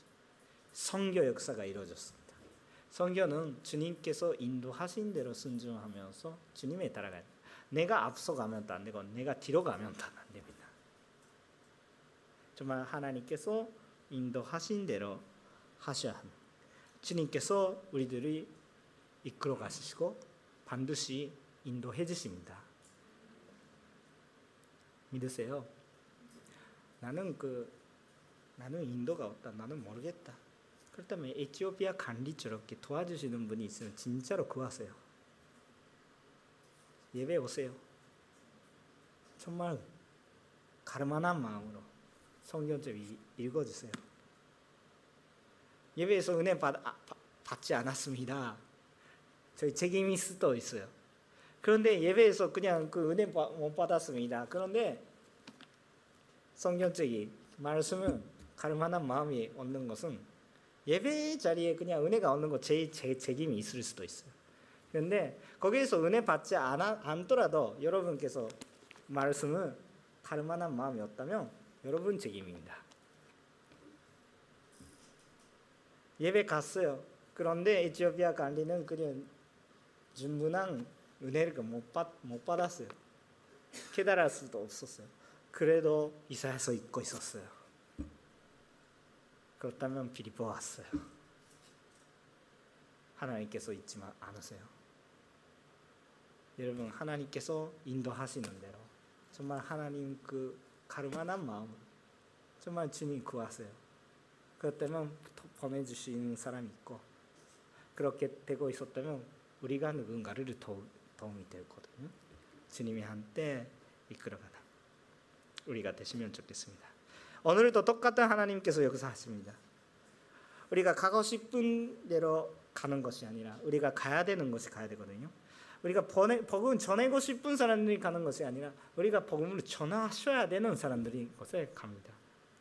성교 역사가 이루어졌습니다. 성교는 주님께서 인도하신 대로 순종하면서 주님에 따라가야 돼. 내가 앞서가면 안 되고 내가 뒤로 가면 안 됩니다. 정말 하나님께서 인도하신 대로 하셔야 합니다. 주님께서 우리들이 이끌어 가시고 반드시 인도해 주십니다. 믿으세요. 나는 그 나는 인도가 없다. 나는 모르겠다. 그렇다면 에티오피아 관리 저렇게 도와주시는 분이 있으면 진짜로 구하세요. 예배 오세요. 정말 가르만한 마음으로 성경 좀 읽어주세요. 예배에서 은혜 받, 아, 받지 않았습니다. 저희 책임이 수도 있어요. 그런데 예배에서 그냥 그 은혜 못 받았습니다. 그런데 성경적인 말씀은 갈만한 마음이 얻는 것은 예배 자리에 그냥 은혜가 얻는 것 제 제 책임이 있을 수도 있어요. 그런데 거기에서 은혜 받지 않아, 않더라도 여러분께서 말씀을 갈만한 마음이 없다면 여러분 책임입니다. 예배 갔어요. 그런데 에티오피아 관리는 그냥 충분한 은혜를 못, 받, 못 받았어요. 깨달을 수도 없었어요. 그래도 이사야서 잊고 있었어요. 그렇다면 빌립보 왔어요. 하나님께서 잊지만 않으세요. 여러분 하나님께서 인도하시는 대로 정말 하나님 그 가르만한 마음 정말 주님 구하세요. 그렇다면 보내주시는 사람이 있고 그렇게 되고 있었다면 우리가 누군가를 도, 도움이 되거든요. 주님이 한때 이끌어가다. 우리가 되시면 좋겠습니다. 오늘도 똑같은 하나님께서 역사하십니다. 우리가 가고 싶은 대로 가는 것이 아니라 우리가 가야 되는 것이 가야 되거든요. 우리가 번에, 복음 전하고 싶은 사람들이 가는 것이 아니라 우리가 복음을 전하셔야 되는 사람들이 곳에 갑니다.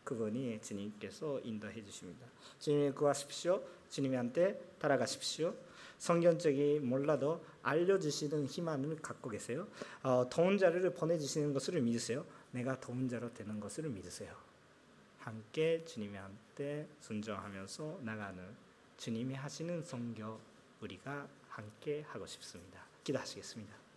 그분이 주님께서 인도해 주십니다. 주님이 구하십시오. 주님한테 따라가십시오. 성경적이 몰라도 알려주시는 희망을 갖고 계세요. 어, 더운 자를 보내주시는 것을 믿으세요. 내가 더운 자로 되는 것을 믿으세요. 함께 주님한테 순종하면서 나가는 주님이 하시는 성교 우리가 함께 하고 싶습니다. 기도하시겠습니다.